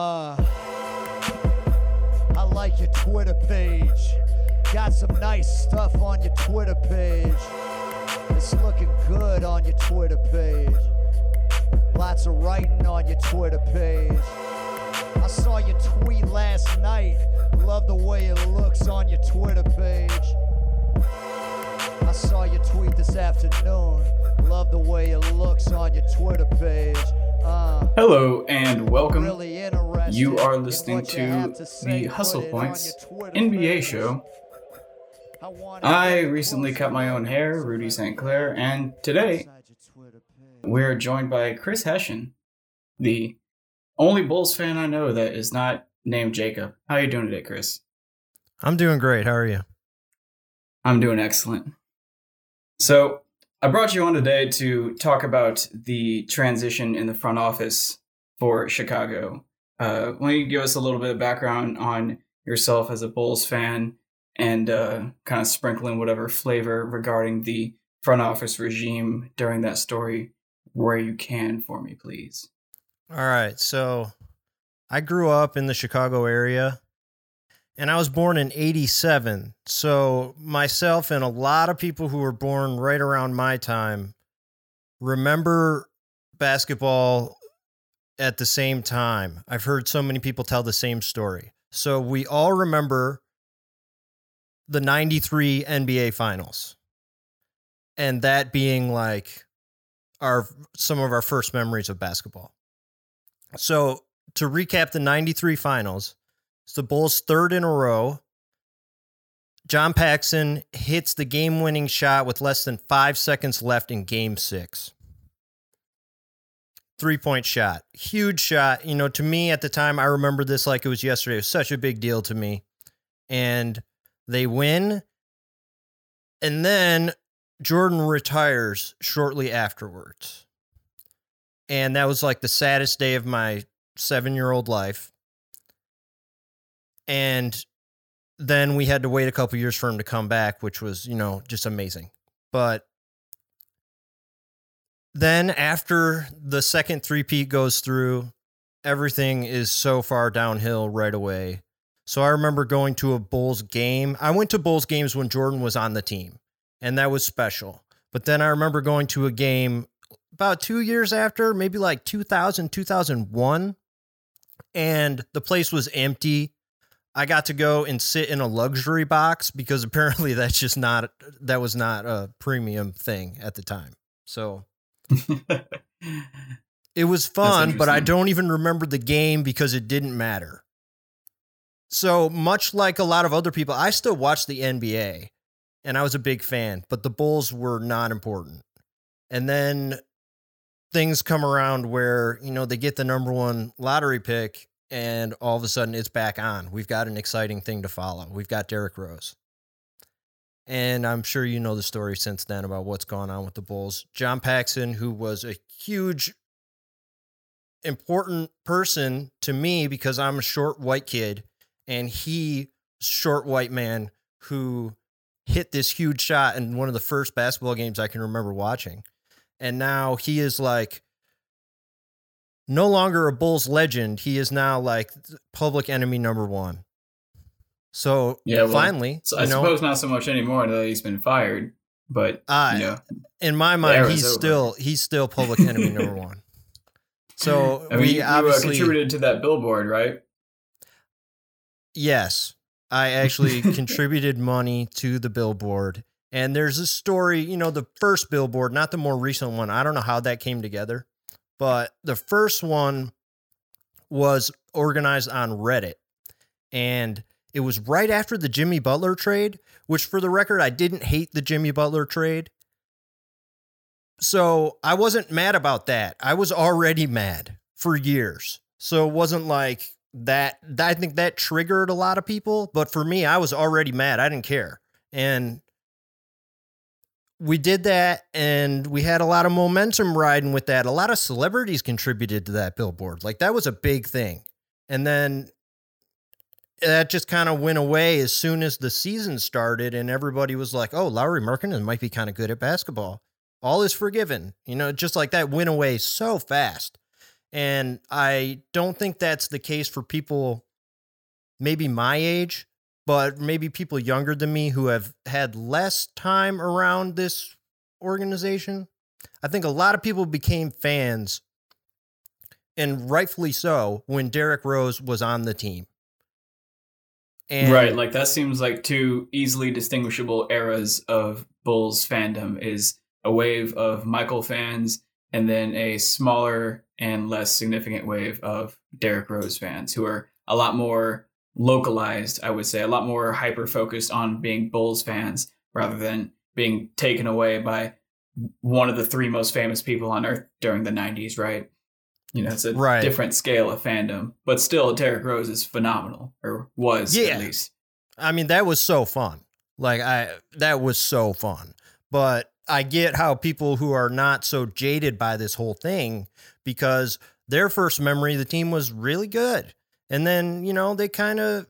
Uh, I like your Twitter page. Got some nice stuff on your Twitter page. It's looking good on your Twitter page. Lots of writing on your Twitter page. I saw your tweet last night. Love the way it looks on your Twitter page. I saw your tweet this afternoon. Love the way it looks on your Twitter page. Uh, Hello and welcome. really You are listening to to the Hustle Points NBA show. I wanna I hear recently cut my own hair, Rudy St. Clair, and today inside your Twitter page. we're joined by Chris Hessian, the only Bulls fan I know that is not named Jacob. How are you doing today, Chris? I'm doing great. How are you? I'm doing excellent. So, I brought you on today to talk about the transition in the front office for Chicago. Uh, why don't you give us a little bit of background on yourself as a Bulls fan and uh, kind of sprinkle in whatever flavor regarding the front office regime during that story where you can for me, please? All right. So I grew up in the Chicago area and I was born in 87. So myself and a lot of people who were born right around my time remember basketball at the same time. I've heard so many people tell the same story. So we all remember the 93 NBA finals. And that being like our some of our first memories of basketball. So to recap the 93 finals, it's the Bulls third in a row. John Paxson hits the game-winning shot with less than 5 seconds left in game 6. Three-point shot. Huge shot. You know, to me at the time I remember this like it was yesterday. It was such a big deal to me. And they win. And then Jordan retires shortly afterwards. And that was like the saddest day of my seven year old life. And then we had to wait a couple years for him to come back, which was, you know, just amazing. But then after the second three-peat goes through, everything is so far downhill right away. So I remember going to a Bulls game. I went to Bulls games when Jordan was on the team, and that was special. But then I remember going to a game about two years after, maybe like 2000, 2001, and the place was empty. I got to go and sit in a luxury box because apparently that's just not, that was not a premium thing at the time. So it was fun, but I don't even remember the game because it didn't matter. So much like a lot of other people, I still watch the NBA and I was a big fan, but the Bulls were not important. And then things come around where, you know, they get the number one lottery pick and all of a sudden it's back on. We've got an exciting thing to follow. We've got Derrick Rose. And I'm sure you know the story since then about what's gone on with the Bulls. John Paxson, who was a huge, important person to me because I'm a short white kid, and he, short white man, who hit this huge shot in one of the first basketball games I can remember watching. And now he is like no longer a Bulls legend. He is now like public enemy number one. So Yeah, well, finally, So I you know, suppose not so much anymore now that he's been fired, but I- you know, in my mind, he's over. still he's still public enemy number one. So I mean, we you, uh, contributed to that billboard, right? yes, I actually contributed money to the billboard. And there's a story, you know, the first billboard, not the more recent one. I don't know how that came together, but the first one was organized on Reddit. And it was right after the Jimmy Butler trade, which for the record, I didn't hate the Jimmy Butler trade. So I wasn't mad about that. I was already mad for years. So it wasn't like that. I think that triggered a lot of people. But for me, I was already mad. I didn't care. And we did that and we had a lot of momentum riding with that. A lot of celebrities contributed to that billboard. Like that was a big thing. And then that just kind of went away as soon as the season started and everybody was like, "Oh, Lauri Markkanen might be kind of good at basketball. All is forgiven." You know, just like that went away so fast. And I don't think that's the case for people maybe my age, but maybe people younger than me who have had less time around this organization. I think a lot of people became fans, and rightfully so, when Derrick Rose was on the team. And right, like that seems like two easily distinguishable eras of Bulls fandom is a wave of Michael fans and then a smaller and less significant wave of Derrick Rose fans who are a lot more localized, I would say, a lot more hyper focused on being Bulls fans rather than being taken away by one of the three most famous people on earth during the 90s, right? You know, it's a right. different scale of fandom, but still, Derrick Rose is phenomenal, or was yeah. at least. I mean, that was so fun. Like, I that was so fun. But I get how people who are not so jaded by this whole thing, because their first memory of the team was really good. And then, you know, they kind of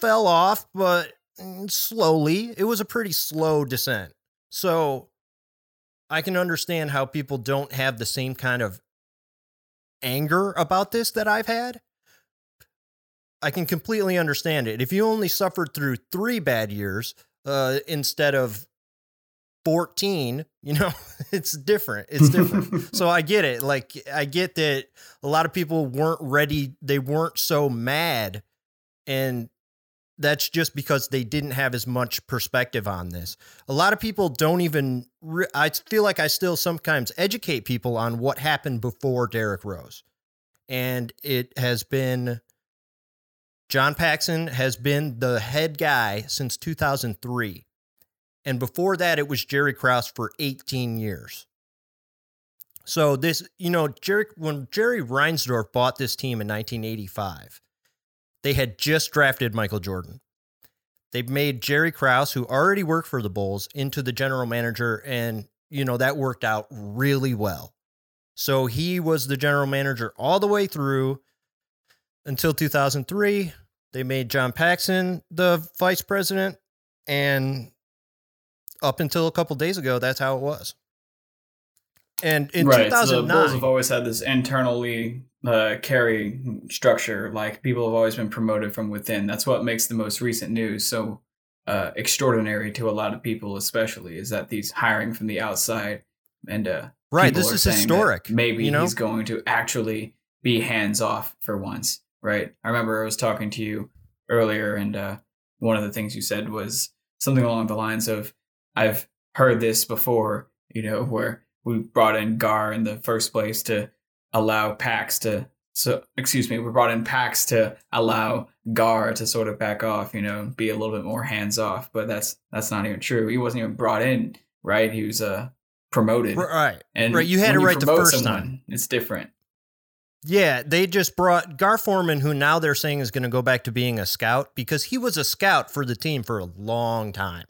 fell off, but mm, slowly. It was a pretty slow descent. So I can understand how people don't have the same kind of anger about this that I've had. I can completely understand it. If you only suffered through three bad years uh, instead of 14, you know, it's different. It's different. so I get it. Like, I get that a lot of people weren't ready. They weren't so mad. And that's just because they didn't have as much perspective on this. A lot of people don't even, re- I feel like I still sometimes educate people on what happened before Derrick Rose. And it has been, John Paxson has been the head guy since 2003. And before that, it was Jerry Krause for 18 years. So this, you know, Jerry, when Jerry Reinsdorf bought this team in 1985, they had just drafted Michael Jordan. They made Jerry Krause, who already worked for the Bulls, into the general manager, and you know that worked out really well. So he was the general manager all the way through until 2003. They made John Paxson the vice president, and up until a couple days ago, that's how it was. And in right. 2009, so the Bulls have always had this internally uh, carry structure. Like people have always been promoted from within. That's what makes the most recent news so uh, extraordinary to a lot of people, especially is that these hiring from the outside and uh, right. This is historic. Maybe you know? he's going to actually be hands off for once. Right. I remember I was talking to you earlier, and uh, one of the things you said was something along the lines of, "I've heard this before." You know, where we brought in Gar in the first place to allow Pax to so excuse me, we brought in Pax to allow Gar to sort of back off, you know, be a little bit more hands off. But that's that's not even true. He wasn't even brought in, right? He was uh promoted. Right. And right. You had it right the first someone, time. It's different. Yeah, they just brought Gar Forman, who now they're saying is going to go back to being a scout because he was a scout for the team for a long time.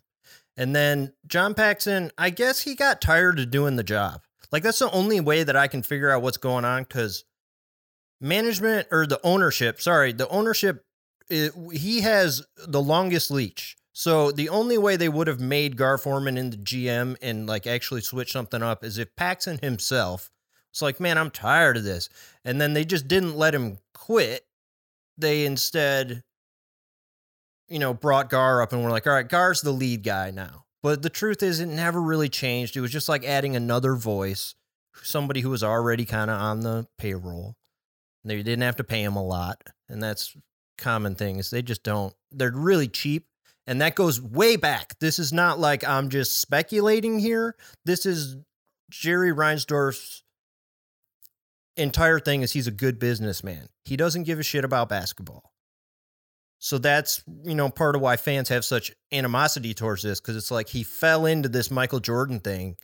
And then John Paxson, I guess he got tired of doing the job. Like that's the only way that I can figure out what's going on because management or the ownership, sorry, the ownership, it, he has the longest leash. So the only way they would have made Gar Forman in the GM and like actually switch something up is if Paxson himself was like, man, I'm tired of this. And then they just didn't let him quit. They instead, you know, brought Gar up and were like, all right, Gar's the lead guy now. But the truth is, it never really changed. It was just like adding another voice, somebody who was already kind of on the payroll. They didn't have to pay him a lot, and that's common things. They just don't. They're really cheap, and that goes way back. This is not like I'm just speculating here. This is Jerry Reinsdorf's entire thing is he's a good businessman. He doesn't give a shit about basketball. So that's, you know, part of why fans have such animosity towards this because it's like he fell into this Michael Jordan thing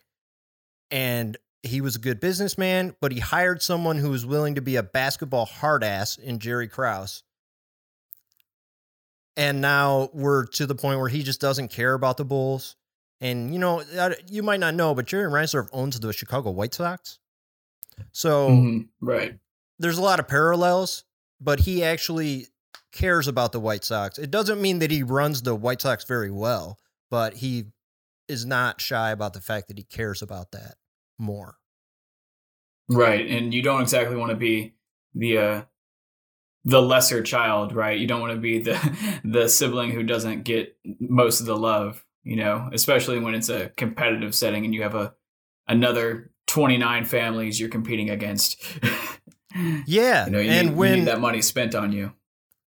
and he was a good businessman, but he hired someone who was willing to be a basketball hard ass in Jerry Krause. And now we're to the point where he just doesn't care about the Bulls. And, you know, you might not know, but Jerry Reinsdorf owns the Chicago White Sox. So, mm-hmm. right. There's a lot of parallels, but he actually cares about the White Sox. It doesn't mean that he runs the White Sox very well, but he is not shy about the fact that he cares about that more. Right, and you don't exactly want to be the uh, the lesser child, right? You don't want to be the the sibling who doesn't get most of the love, you know, especially when it's a competitive setting and you have a another 29 families you're competing against. Yeah, you know, you and need, you when need that money spent on you.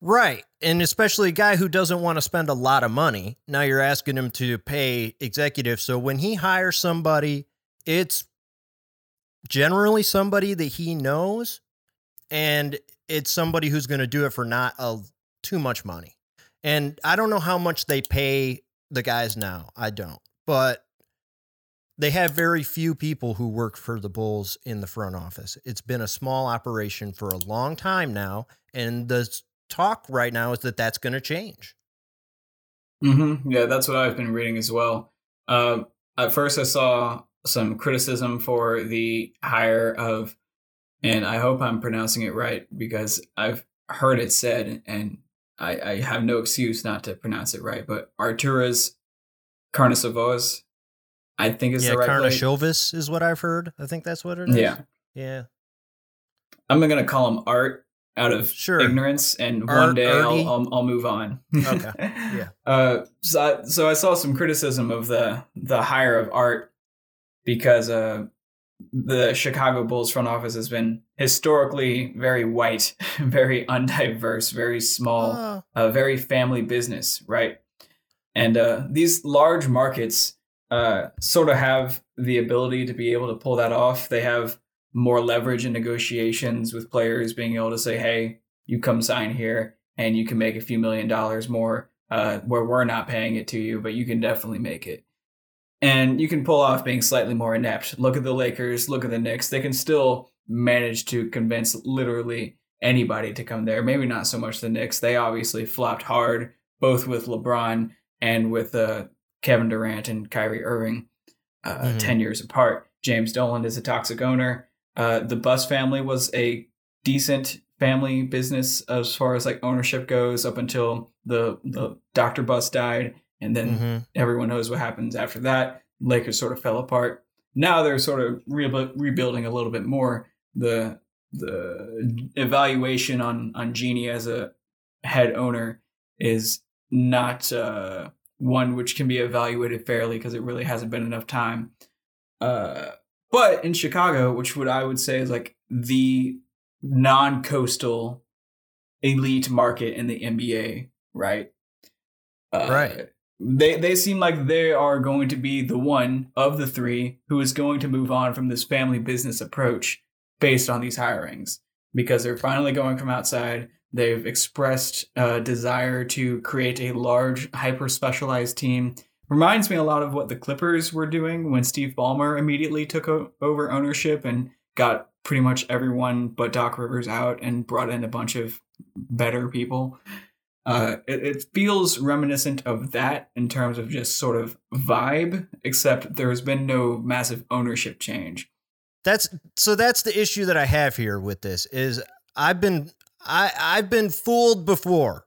Right. And especially a guy who doesn't want to spend a lot of money. Now you're asking him to pay executives. So when he hires somebody, it's generally somebody that he knows and it's somebody who's going to do it for not a, too much money. And I don't know how much they pay the guys now. I don't. But they have very few people who work for the Bulls in the front office. It's been a small operation for a long time now, and the talk right now is that that's going to change. Mm-hmm. Yeah, that's what I've been reading as well. Uh, at first, I saw some criticism for the hire of, and I hope I'm pronouncing it right because I've heard it said, and I, I have no excuse not to pronounce it right, but Arturas Karnisovas I think it's yeah, the right Karnisovas is what I've heard. I think that's what it is. Yeah. Yeah. I'm gonna call him Art out of sure. ignorance, and Art, one day I'll, I'll, I'll move on. Okay. Yeah. Uh, so I, so I saw some criticism of the the hire of Art because uh the Chicago Bulls front office has been historically very white, very undiverse, very small, Oh. uh, very family business, right? And uh, these large markets uh, sort of have the ability to be able to pull that off. They have more leverage in negotiations with players being able to say, hey, you come sign here and you can make a few million dollars more uh, where we're not paying it to you, but you can definitely make it. And you can pull off being slightly more inept. Look at the Lakers, look at the Knicks. They can still manage to convince literally anybody to come there. Maybe not so much the Knicks. They obviously flopped hard, both with LeBron and with uh, Kevin Durant and Kyrie Irving, uh, Mhm. 10 years apart. James Dolan is a toxic owner. Uh, the Buss family was a decent family business as far as like ownership goes up until the, the Dr. Buss died. And then Mhm. everyone knows what happens after that. Lakers sort of fell apart. Now they're sort of re- rebuilding a little bit more. The the evaluation on on Jeanie as a head owner is not uh, one which can be evaluated fairly because it really hasn't been enough time. Uh, but in Chicago, which what I would say is like the non-coastal elite market in the NBA, right? Uh, Right. They they seem like they are going to be the one of the three who is going to move on from this family business approach based on these hirings because they're finally going from outside. They've expressed a desire to create a large, hyper specialized team. Reminds me a lot of what the Clippers were doing when Steve Ballmer immediately took o- over ownership and got pretty much everyone but Doc Rivers out and brought in a bunch of better people. Uh, it, it feels reminiscent of that in terms of just sort of vibe, except there's been no massive ownership change. That's so that's the issue that I have here with this is I've been I I've been fooled before.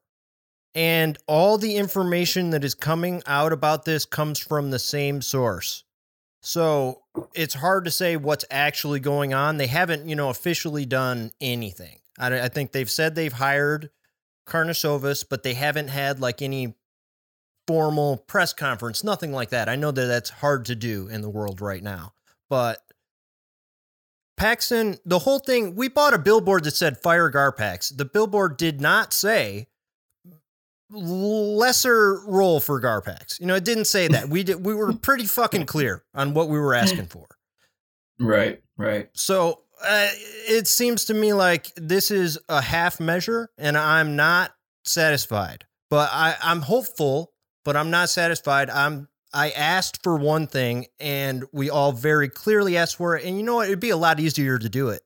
And all the information that is coming out about this comes from the same source. So it's hard to say what's actually going on. They haven't, you know, officially done anything. I, I think they've said they've hired Karnisovas, but they haven't had like any formal press conference, nothing like that. I know that that's hard to do in the world right now, but Paxson, the whole thing, we bought a billboard that said fire Garpax. The billboard did not say lesser role for Garpax. You know, it didn't say that. We did we were pretty fucking clear on what we were asking for. Right, right. So uh, it seems to me like this is a half measure, and I'm not satisfied. But I, I'm hopeful, but I'm not satisfied. I'm I asked for one thing, and we all very clearly asked for it. And you know what? It'd be a lot easier to do it.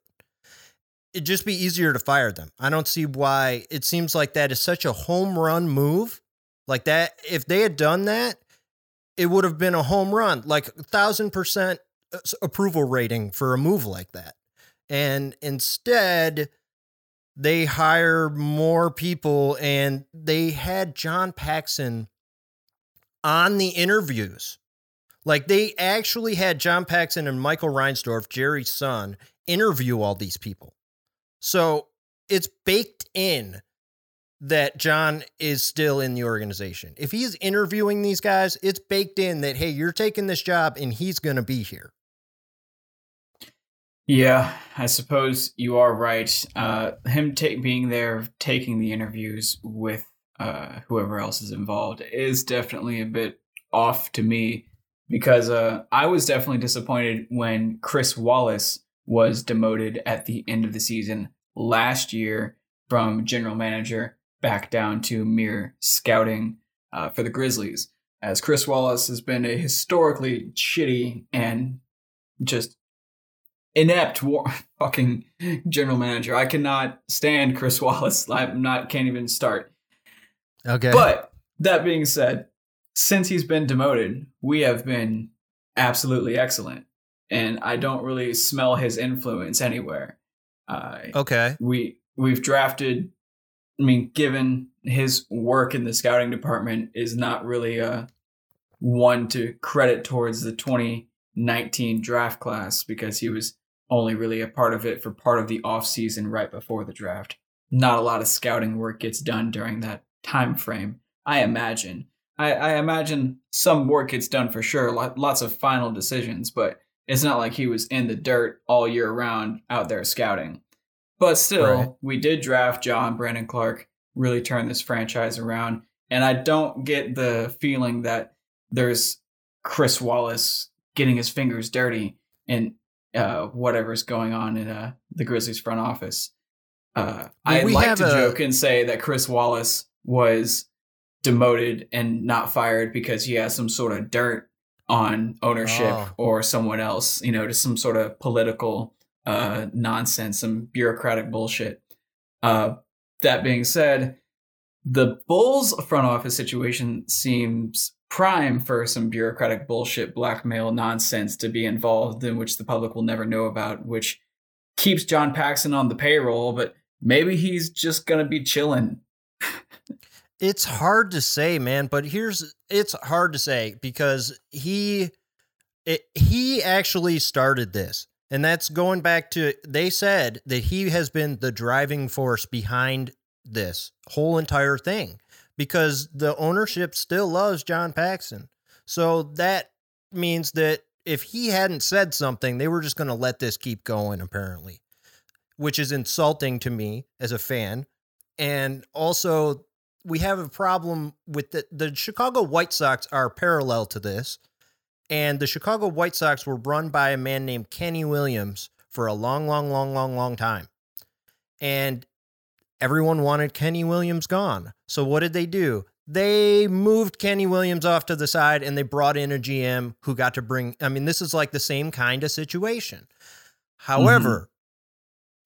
It'd just be easier to fire them. I don't see why. It seems like that is such a home run move. Like that, if they had done that, it would have been a home run, like a thousand percent uh, approval rating for a move like that. And instead, they hire more people and they had John Paxson on the interviews. Like they actually had John Paxson and Michael Reinsdorf, Jerry's son, interview all these people. So it's baked in that John is still in the organization. If he's interviewing these guys, it's baked in that, hey, you're taking this job and he's going to be here. Yeah, I suppose you are right. Uh, him ta- being there, taking the interviews with uh, whoever else is involved is definitely a bit off to me because uh, I was definitely disappointed when Chris Wallace was demoted at the end of the season last year from general manager back down to mere scouting uh, for the Grizzlies. As Chris Wallace has been a historically shitty and just inept war- fucking general manager. I cannot stand Chris Wallace. I'm not can't even start. Okay. But that being said, since he's been demoted, we have been absolutely excellent, and I don't really smell his influence anywhere. Uh, okay. We we've drafted. I mean, given his work in the scouting department is not really a one to credit towards the 2019 draft class because he was only really a part of it for part of the off season right before the draft. Not a lot of scouting work gets done during that time frame. I imagine. I, I imagine some work gets done for sure, lots of final decisions, but it's not like he was in the dirt all year round out there scouting. But still, right. we did draft John Brandon Clarke, really turn this franchise around. And I don't get the feeling that there's Chris Wallace getting his fingers dirty in uh, whatever's going on in uh, the Grizzlies front office. Uh, I like to a... joke and say that Chris Wallace was demoted and not fired because he has some sort of dirt on ownership oh. or someone else, you know, just some sort of political uh, nonsense, some bureaucratic bullshit. Uh, that being said, the Bulls front office situation seems prime for some bureaucratic bullshit, blackmail nonsense to be involved in, which the public will never know about, which keeps John Paxson on the payroll, but maybe he's just going to be chilling it's hard to say, man, but here's it's hard to say because he it, he actually started this. And that's going back to they said that he has been the driving force behind this whole entire thing because the ownership still loves John Paxson. So that means that if he hadn't said something, they were just going to let this keep going apparently, which is insulting to me as a fan. And also we have a problem with the, the Chicago White Sox are parallel to this. And the Chicago White Sox were run by a man named Kenny Williams for a long, long, long, long, long time. And everyone wanted Kenny Williams gone. So what did they do? They moved Kenny Williams off to the side and they brought in a GM who got to bring, I mean, this is like the same kind of situation. Mm-hmm. However,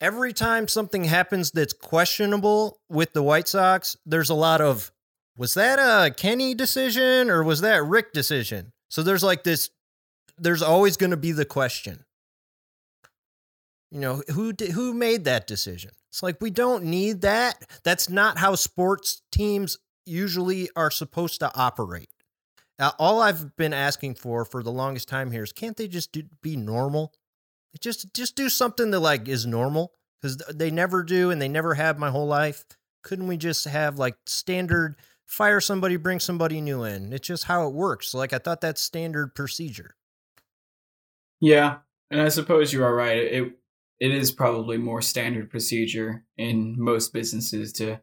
every time something happens that's questionable with the White Sox, there's a lot of was that a Kenny decision or was that Rick decision? So there's like this there's always going to be the question. You know, who did, who made that decision? It's like we don't need that. That's not how sports teams usually are supposed to operate. Now, all I've been asking for for the longest time here is can't they just do, be normal? Just just do something that like is normal because they never do and they never have my whole life. Couldn't we just have like standard fire somebody, bring somebody new in? It's just how it works. Like I thought that's standard procedure. Yeah, and I suppose you are right. It it is probably more standard procedure in most businesses to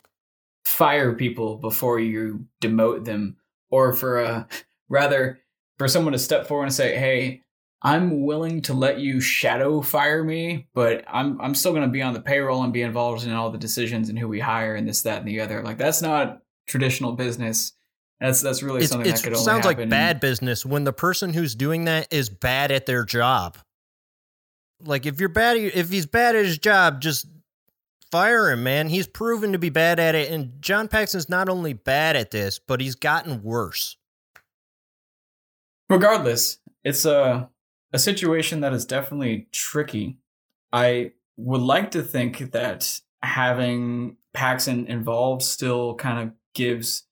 fire people before you demote them, or for a rather for someone to step forward and say, "Hey, I'm willing to let you shadow fire me, but I'm I'm still going to be on the payroll and be involved in all the decisions and who we hire and this, that, and the other. Like that's not traditional business. That's that's really it's, something it's, that could only sounds like bad business when the person who's doing that is bad at their job. Like if you're bad, if he's bad at his job, just fire him, man. He's proven to be bad at it, and John Paxson's not only bad at this, but he's gotten worse. Regardless, it's a a situation that is definitely tricky. I would like to think that having Paxson involved still kind of gives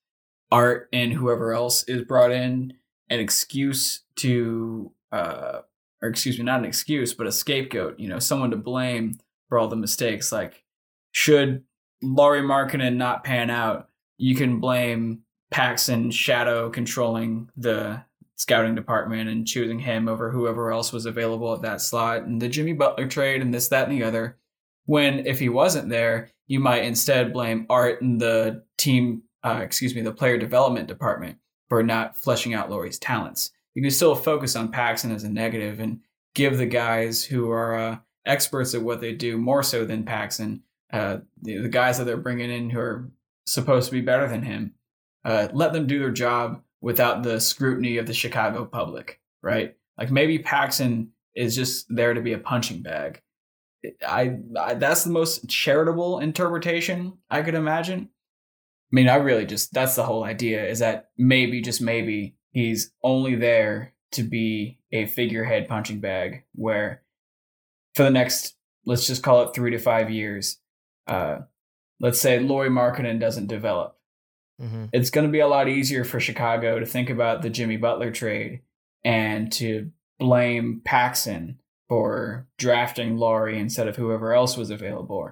Art and whoever else is brought in an excuse to uh, or excuse me, not an excuse, but a scapegoat. You know, someone to blame for all the mistakes. Like, should Lauri Markkanen not pan out, you can blame Paxson shadow controlling the scouting department and choosing him over whoever else was available at that slot and the Jimmy Butler trade and this, that, and the other. When if he wasn't there, you might instead blame Art and the team, uh, excuse me, the player development department for not fleshing out Lauri's talents. You can still focus on Paxson as a negative and give the guys who are uh, experts at what they do more so than Paxson, uh, the, the, guys that they're bringing in who are supposed to be better than him, uh, let them do their job without the scrutiny of the Chicago public, right? Like maybe Paxson is just there to be a punching bag. I, I that's the most charitable interpretation I could imagine. I mean, I really just that's the whole idea is that maybe just maybe he's only there to be a figurehead punching bag where for the next let's just call it 3 to 5 years uh let's say Lauri Markkanen doesn't develop Mm-hmm. It's going to be a lot easier for Chicago to think about the Jimmy Butler trade and to blame Paxson for drafting Lauri instead of whoever else was available.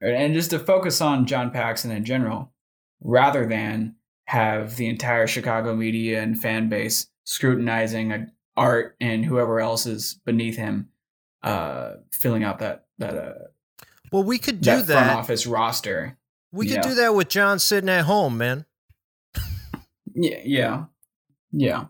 And just to focus on John Paxson in general, rather than have the entire Chicago media and fan base scrutinizing Art and whoever else is beneath him, uh, filling out that that uh, well, we could do that, that front office roster. We could do that with John sitting at home, man. yeah, yeah, yeah.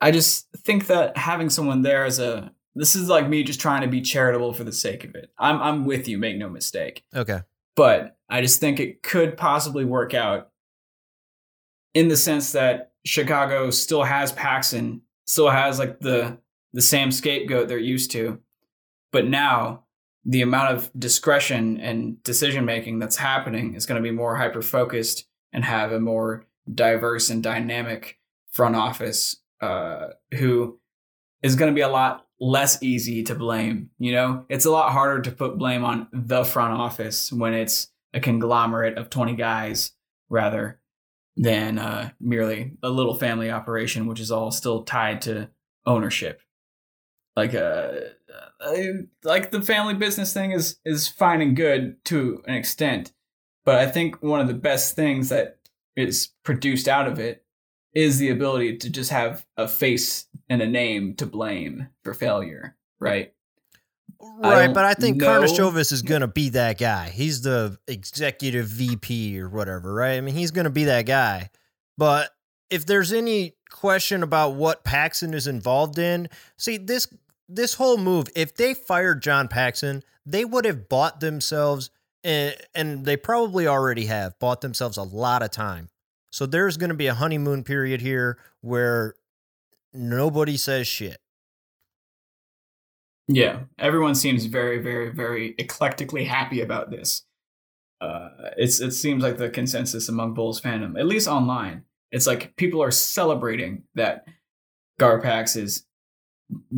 I just think that having someone there as a this is like me just trying to be charitable for the sake of it. I'm I'm with you, make no mistake. Okay. But I just think it could possibly work out in the sense that Chicago still has Paxson, still has like the the same scapegoat they're used to. But now the amount of discretion and decision making that's happening is going to be more hyper focused and have a more diverse and dynamic front office uh, who is going to be a lot less easy to blame. You know, it's a lot harder to put blame on the front office when it's a conglomerate of 20 guys rather than uh, merely a little family operation, which is all still tied to ownership. Like, uh, like the family business thing is is fine and good to an extent, but I think one of the best things that is produced out of it is the ability to just have a face and a name to blame for failure, right? Right, I but I think Karnisovas is going to be that guy. He's the executive VP or whatever, right? I mean, he's going to be that guy. But if there's any question about what Paxson is involved in, see this this whole move, if they fired John Paxson, they would have bought themselves, and, and they probably already have bought themselves a lot of time. So there's going to be a honeymoon period here where nobody says shit. Yeah, everyone seems very, very, very eclectically happy about this. Uh, it's it seems like the consensus among Bulls fandom, at least online. It's like people are celebrating that Garpax is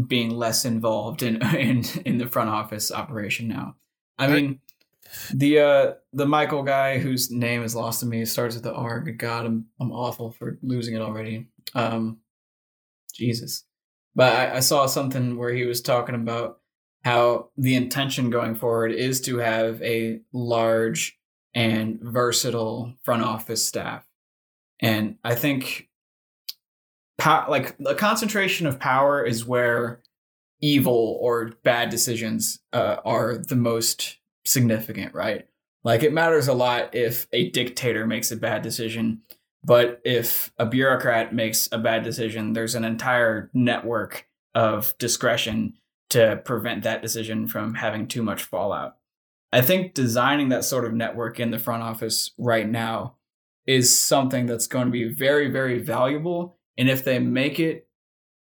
being less involved in in in the front office operation now. I mean, the uh the Michael guy whose name is lost to me starts with the R. Good God, I'm I'm awful for losing it already. Um, Jesus, but I, I saw something where he was talking about how the intention going forward is to have a large and versatile front office staff, and I think pow- like the concentration of power is where evil or bad decisions uh, are the most significant, right? Like it matters a lot if a dictator makes a bad decision, but if a bureaucrat makes a bad decision, there's an entire network of discretion to prevent that decision from having too much fallout. I think designing that sort of network in the front office right now is something that's going to be very, very valuable and if they make it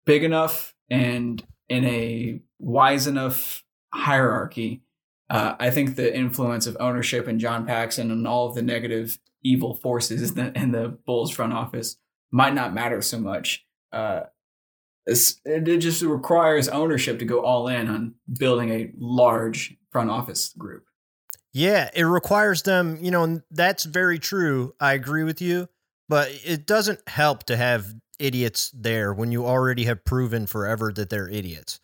big enough and in a wise enough hierarchy, uh, I think the influence of ownership and John Paxson and all of the negative evil forces in the Bulls front office might not matter so much. Uh, it just requires ownership to go all in on building a large front office group. Yeah, it requires them, you know, that's very true. I agree with you, but it doesn't help to have idiots there when you already have proven forever that they're idiots.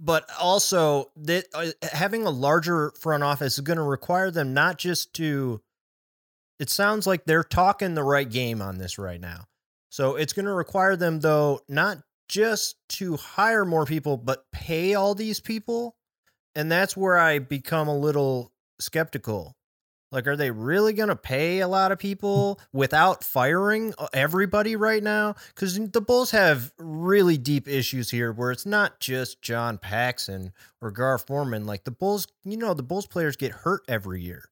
But also that uh, having a larger front office is going to require them not just to it sounds like they're talking the right game on this right now. So it's going to require them though not just to hire more people but pay all these people. And that's where I become a little skeptical like, are they really going to pay a lot of people without firing uh, everybody right now? Because the Bulls have really deep issues here where it's not just John Paxson or Gar Forman. Like, the Bulls, you know, the Bulls players get hurt every year.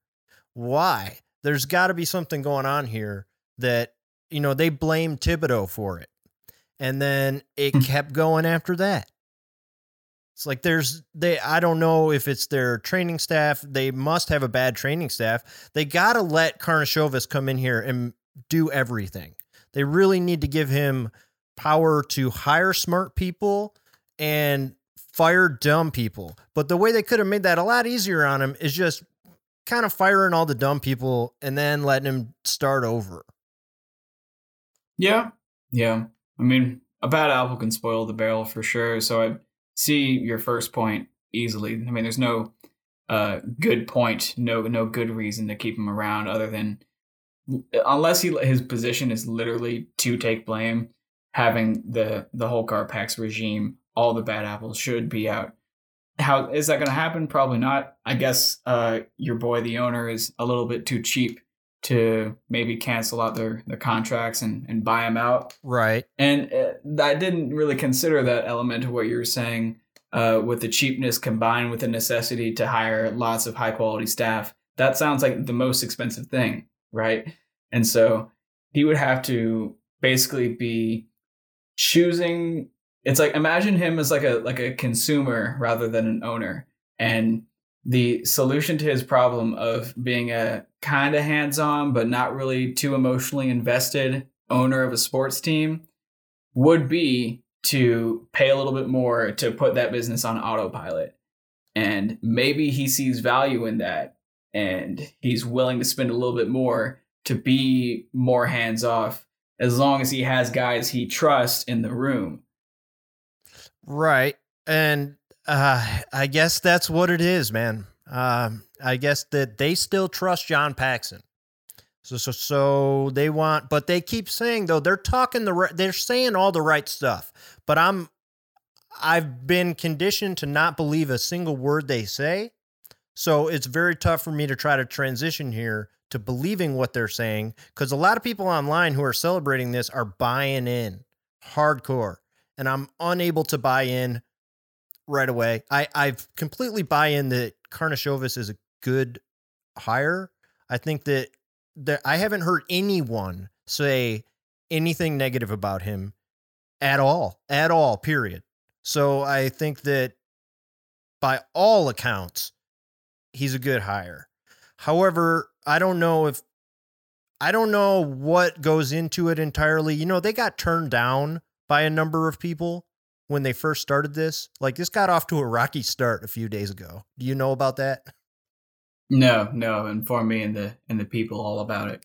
Why? There's got to be something going on here that, you know, they blame Thibodeau for it. And then it hmm. kept going after that. It's like there's they I don't know if it's their training staff. They must have a bad training staff. They got to let Karnisovas come in here and do everything. They really need to give him power to hire smart people and fire dumb people. But the way they could have made that a lot easier on him is just kind of firing all the dumb people and then letting him start over. Yeah. Yeah. I mean, a bad apple can spoil the barrel for sure. So I see your first point easily. I mean, there's no uh, good point, no no good reason to keep him around other than unless he his position is literally to take blame. Having the the whole Garpax regime, all the bad apples should be out. How is that going to happen? Probably not. I guess uh, your boy, the owner, is a little bit too cheap to maybe cancel out their, their contracts and, and buy them out. Right. And uh, I didn't really consider that element of what you were saying uh, with the cheapness combined with the necessity to hire lots of high quality staff. That sounds like the most expensive thing, right? And so he would have to basically be choosing it's like imagine him as like a like a consumer rather than an owner and the solution to his problem of being a kind of hands on, but not really too emotionally invested owner of a sports team would be to pay a little bit more to put that business on autopilot. And maybe he sees value in that and he's willing to spend a little bit more to be more hands off as long as he has guys he trusts in the room. Right. And uh, I guess that's what it is, man. Um, I guess that they still trust John Paxson. So, so, so they want, but they keep saying though they're talking the they're saying all the right stuff. But I'm, I've been conditioned to not believe a single word they say. So it's very tough for me to try to transition here to believing what they're saying because a lot of people online who are celebrating this are buying in hardcore, and I'm unable to buy in right away. I I've completely buy in that Karnisovas is a good hire. I think that that I haven't heard anyone say anything negative about him at all, at all. Period. So I think that by all accounts, he's a good hire. However, I don't know if I don't know what goes into it entirely. You know, they got turned down by a number of people when they first started this. Like this got off to a rocky start a few days ago. Do you know about that? No, no. Inform me and the and the people all about it.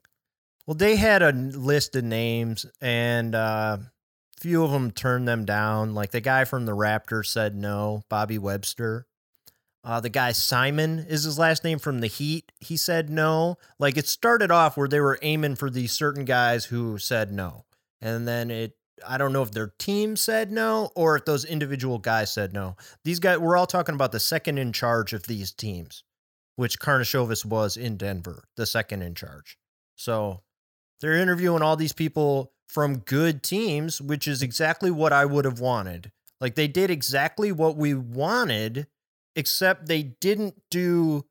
Well, they had a list of names, and uh, a few of them turned them down. Like the guy from the Raptors said no. Bobby Webster. Uh, the guy Simon is his last name from the Heat. He said no. Like it started off where they were aiming for these certain guys who said no, and then it I don't know if their team said no or if those individual guys said no. These guys, we're all talking about the second in charge of these teams, which Karnisovas was in Denver, the second in charge. So they're interviewing all these people from good teams, which is exactly what I would have wanted. Like they did exactly what we wanted, except they didn't do.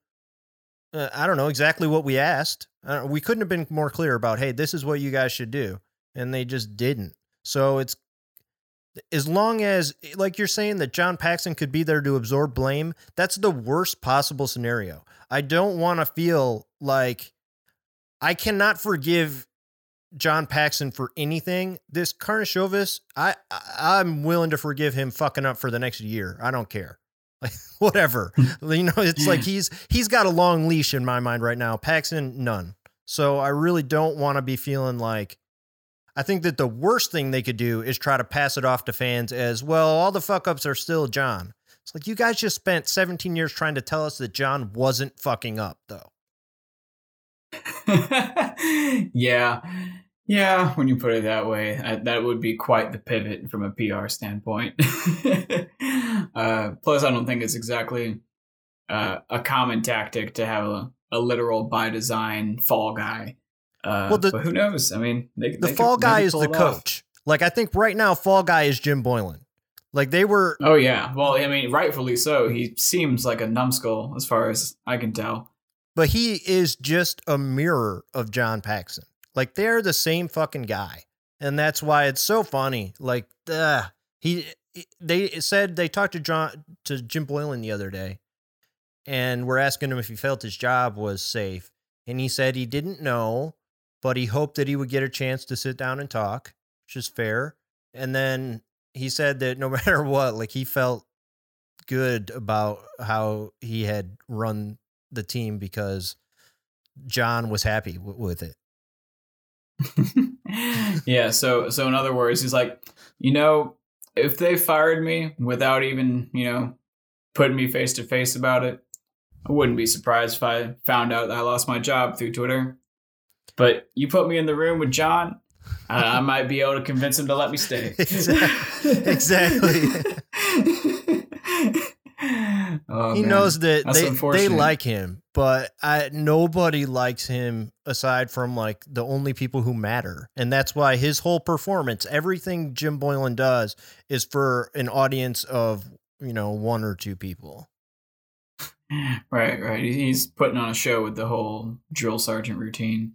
Uh, I don't know exactly what we asked. Uh, we couldn't have been more clear about, hey, this is what you guys should do, and they just didn't. So it's as long as eh, like you're saying that John Paxson could be there to absorb blame, that's the worst possible scenario. I don't want to feel like I cannot forgive John Paxson for anything. This Karnisovas, I, I am willing to forgive him fucking up for the next year. I don't care. Like whatever. you know, it's like he's he's got a long leash in my mind right now. Paxson none. So I really don't want to be feeling like I think that the worst thing they could do is try to pass it off to fans as well. All the fuck ups are still John. It's like you guys just spent 17 years trying to tell us that John wasn't fucking up, though. yeah. Yeah, when you put it that way, that would be quite the pivot from a PR standpoint. uh, plus, I don't think it's exactly uh, a common tactic to have a, a literal by design fall guy. Uh, well, the, but who knows? I mean, they, the they fall guy is the coach. Off. Like, I think right now, fall guy is Jim Boylen. Like they were. Oh yeah. Well, I mean, rightfully so. He seems like a numbskull as far as I can tell. But he is just a mirror of John Paxson. Like they're the same fucking guy, and that's why it's so funny. Like, uh, he they said they talked to John to Jim Boylen the other day, and we're asking him if he felt his job was safe, and he said he didn't know, but he hoped that he would get a chance to sit down and talk, which is fair. And then he said that no matter what, like he felt good about how he had run the team because John was happy w- with it. yeah, so so in other words, he's like, you know, if they fired me without even, you know, putting me face to face about it, I wouldn't be surprised if I found out that I lost my job through Twitter. But you put me in the room with John, I, I might be able to convince him to let me stay. exactly. oh, he man. knows that they, they like him, but I, nobody likes him aside from like the only people who matter. And that's why his whole performance, everything Jim Boylen does, is for an audience of, you know, one or two people. Right, right. He's putting on a show with the whole drill sergeant routine.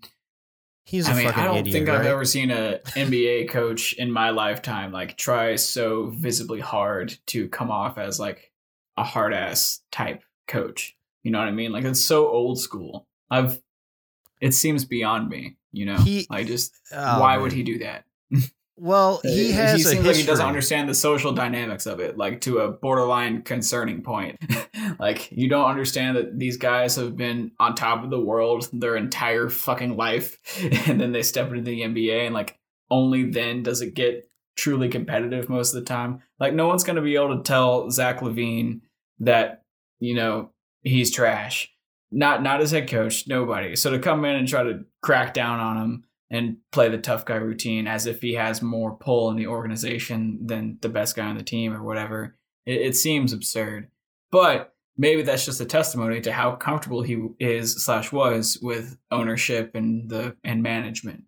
He's a I mean, I don't idiot, think right? I've ever seen a NBA coach in my lifetime like try so visibly hard to come off as like a hard ass type coach. You know what I mean? Like it's so old school. I've it seems beyond me, you know. He, I just oh, why man. would he do that? Well, he has. He seems like he doesn't understand the social dynamics of it, like to a borderline concerning point. like you don't understand that these guys have been on top of the world their entire fucking life, and then they step into the NBA, and like only then does it get truly competitive most of the time. Like no one's gonna be able to tell Zach LaVine that you know he's trash. Not not as head coach, nobody. So to come in and try to crack down on him and play the tough guy routine as if he has more pull in the organization than the best guy on the team or whatever. It, it seems absurd, but maybe that's just a testimony to how comfortable he is slash was with ownership and the and management.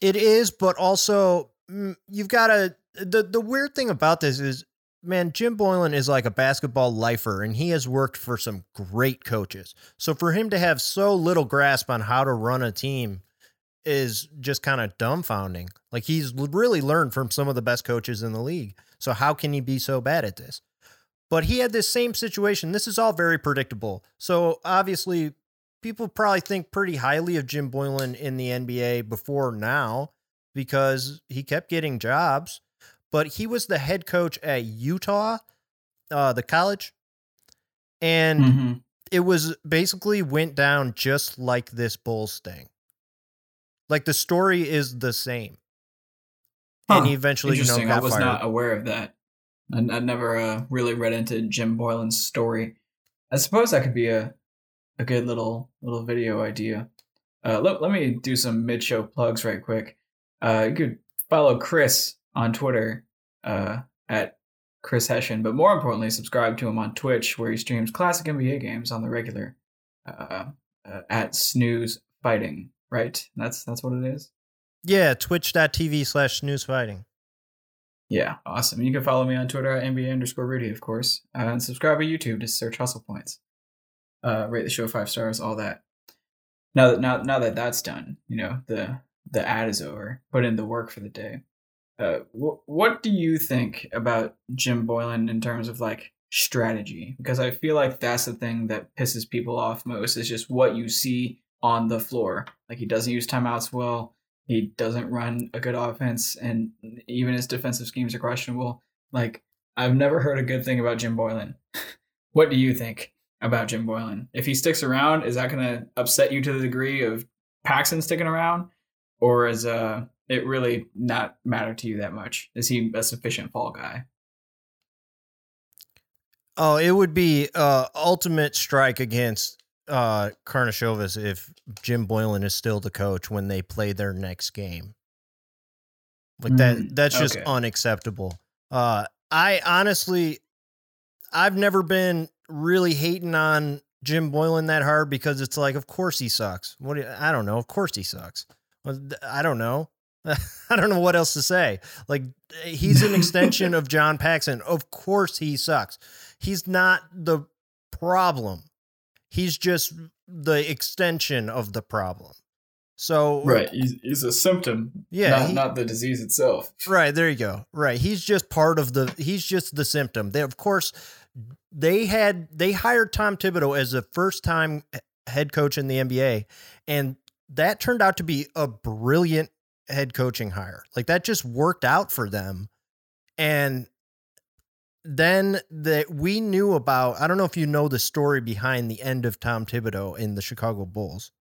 It is, but also mm, you've got to. The the weird thing about this is, man, Jim Boylen is like a basketball lifer, and he has worked for some great coaches. So for him to have so little grasp on how to run a team is just kind of dumbfounding. Like he's really learned from some of the best coaches in the league. So how can he be so bad at this? But he had this same situation. This is all very predictable. So obviously, people probably think pretty highly of Jim Boylen in the NBA before now because he kept getting jobs. But he was the head coach at Utah, uh, the college, and mm-hmm. it was basically went down just like this Bulls thing. Like the story is the same. Huh. And he eventually, you know, I was fired. not aware of that. I, I never uh, really read into Jim Boylen's story. I suppose that could be a a good little little video idea. Uh, let, let me do some mid show plugs right quick. Uh, you could follow Chris on Twitter uh, at Chris Hession, but more importantly, subscribe to him on Twitch where he streams classic NBA games on the regular uh, uh, at Snooze Fighting right? That's that's what it is. Yeah, twitch.tv slash snooze fighting. Yeah, awesome. You can follow me on Twitter at NBA underscore Rudy, of course. Uh, and subscribe to YouTube to search Hustle Points. Uh, rate the show five stars, all that. Now that now now that that's done, you know the the ad is over. Put in the work for the day. Uh, wh- what do you think about Jim Boylen in terms of like strategy? Because I feel like that's the thing that pisses people off most is just what you see on the floor. Like he doesn't use timeouts well. He doesn't run a good offense, and even his defensive schemes are questionable. Like I've never heard a good thing about Jim Boylen. what do you think about Jim Boylen? If he sticks around, is that going to upset you to the degree of Paxson sticking around, or is uh it really not matter to you that much? Is he a sufficient fall guy? Oh, it would be uh ultimate strike against uh Karnisovas if Jim Boylen is still the coach when they play their next game. Like that Mm, that's just okay. unacceptable. Uh I honestly I've never been really hating on Jim Boylen that hard because it's like of course he sucks. What do you- I don't know, of course he sucks. I don't know. I don't know what else to say. Like he's an extension of John Paxson. Of course he sucks. He's not the problem. He's just the extension of the problem. So He's, he's a symptom, Yeah, not, he- not the disease itself. Right, there you go. Right. He's just part of the he's just the symptom. They of course they had they hired Tom Thibodeau as the first time head coach in the NBA and that turned out to be a brilliant head coaching hire. Like that just worked out for them. And then that we knew about I don't know if you know the story behind the end of Tom Thibodeau in the Chicago Bulls,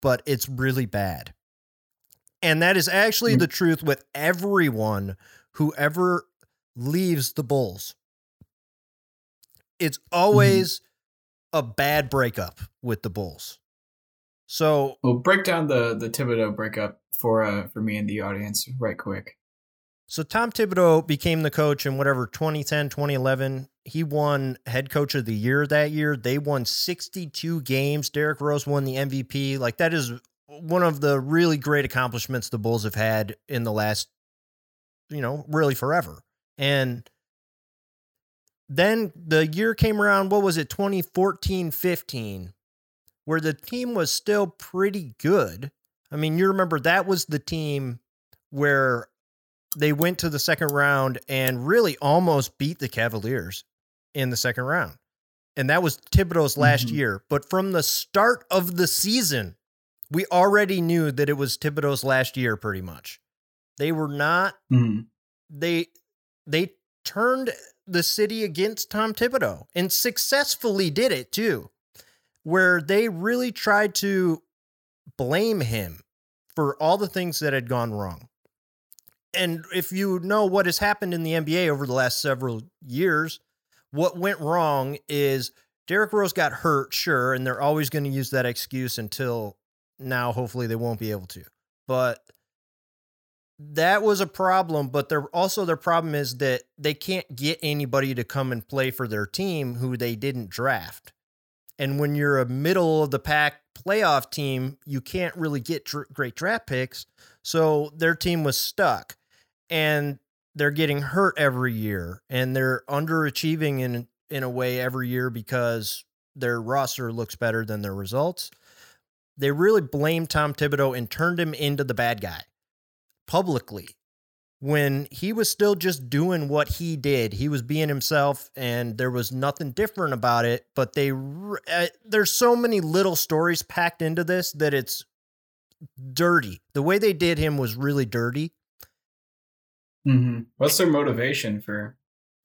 but it's really bad. And that is actually Mm. the truth with everyone who ever leaves the Bulls. It's always a bad breakup with the Bulls. So Well, break down the the Thibodeau breakup for uh for me and the audience right quick. So Tom Thibodeau became the coach in whatever 2010, 2011. He won head coach of the year that year. They won 62 games. Derrick Rose won the MVP. Like that is one of the really great accomplishments the Bulls have had in the last, you know, really forever. And then the year came around, what was it, 2014, 15, where the team was still pretty good. I mean, you remember that was the team where they went to the second round and really almost beat the Cavaliers in the second round. And that was Thibodeau's last Mhm. year. But from the start of the season, we already knew that it was Thibodeau's last year pretty much. They were not Mhm. they they turned the city against Tom Thibodeau and successfully did it too, where they really tried to blame him for all the things that had gone wrong. And if you know what has happened in the NBA over the last several years, what went wrong is Derrick Rose got hurt, sure, and they're always going to use that excuse until now. Hopefully, they won't be able to. But that was a problem. But their also their problem is that they can't get anybody to come and play for their team who they didn't draft. And when you're a middle of the pack playoff team, you can't really get dr- great draft picks. So their team was stuck and they're getting hurt every year and they're underachieving in in a way every year because their roster looks better than their results. They really blamed Tom Thibodeau and turned him into the bad guy publicly when he was still just doing what he did. He was being himself and there was nothing different about it, but they uh, there's so many little stories packed into this that it's dirty. The way they did him was really dirty. Mhm. What's their motivation for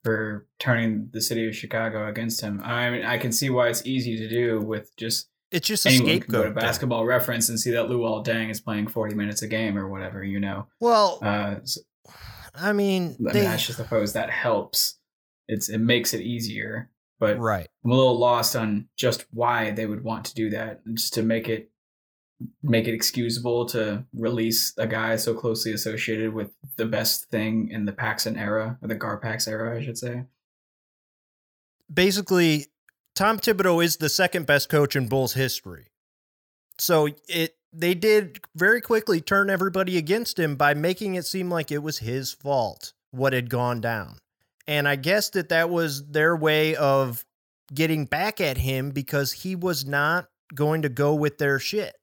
for turning the city of Chicago against him? I mean, I can see why it's easy to do with just It's just a anyone can go to scapegoat. thing. basketball reference and see that Luol Deng is playing 40 minutes a game or whatever, you know. Well, Uh, so, I mean, I they, mean, I just suppose that helps. It's it makes it easier, but right. I'm a little lost on just why they would want to do that, just to make it make it excusable to release a guy so closely associated with the best thing in the Paxson era or the Garpax era, I should say. Basically, Tom Thibodeau is the second best coach in Bulls history. So it they did very quickly turn everybody against him by making it seem like it was his fault what had gone down. And I guess that that was their way of getting back at him because he was not going to go with their shit.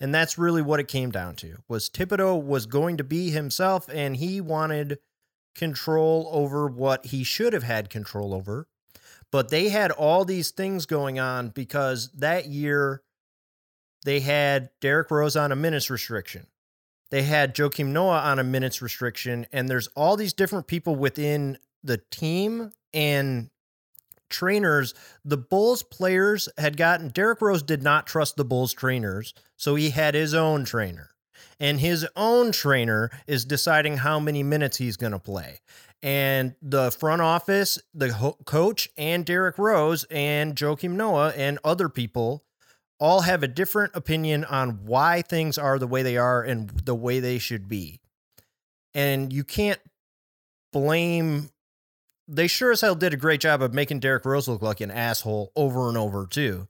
And that's really what it came down to. Was Thibodeau was going to be himself and he wanted control over what he should have had control over. But they had all these things going on because that year they had Derrick Rose on a minutes restriction. They had Joakim Noah on a minutes restriction. And there's all these different people within the team and trainers. The Bulls players had gotten Derrick Rose did not trust the Bulls trainers. So he had his own trainer. and his own trainer is deciding how many minutes he's going to play. And the front office, the ho- coach, and Derrick Rose and Joakim Noah and other people all have a different opinion on why things are the way they are and the way they should be. And you can't blame. They sure as hell did a great job of making Derrick Rose look like an asshole over and over, too.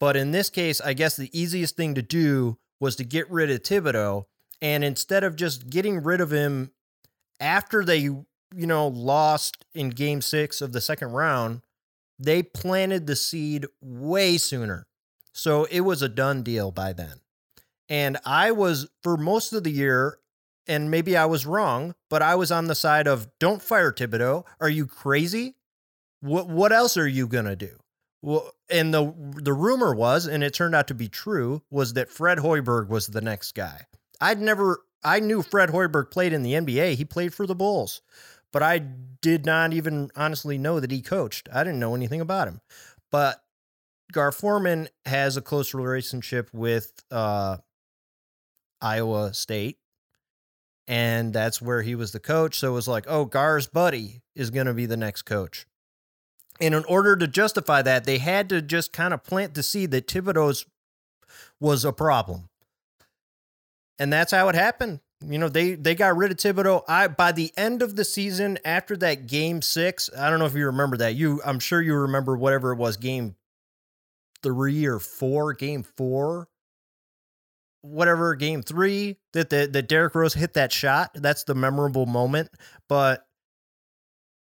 But in this case, I guess the easiest thing to do was to get rid of Thibodeau. And instead of just getting rid of him after they, you know, lost in game six of the second round, they planted the seed way sooner. So it was a done deal by then. And I was, for most of the year, and maybe I was wrong, but I was on the side of don't fire Thibodeau. Are you crazy? What what else are you gonna do? Well, and the the rumor was, and it turned out to be true, was that Fred Hoiberg was the next guy. I'd never I knew Fred Hoiberg played in the NBA. He played for the Bulls. But I did not even honestly know that he coached. I didn't know anything about him. But Gar Forman has a close relationship with uh, Iowa State. And that's where he was the coach. So it was like, oh, Gar's buddy is going to be the next coach. And in order to justify that, they had to just kind of plant the seed that Thibodeau's was a problem. And that's how it happened. You know, they they got rid of Thibodeau. I by the end of the season, after that game six, I don't know if you remember that. You I'm sure you remember whatever it was, game three or four, game four, whatever, game three, that that, that Derrick Rose hit that shot. That's the memorable moment. But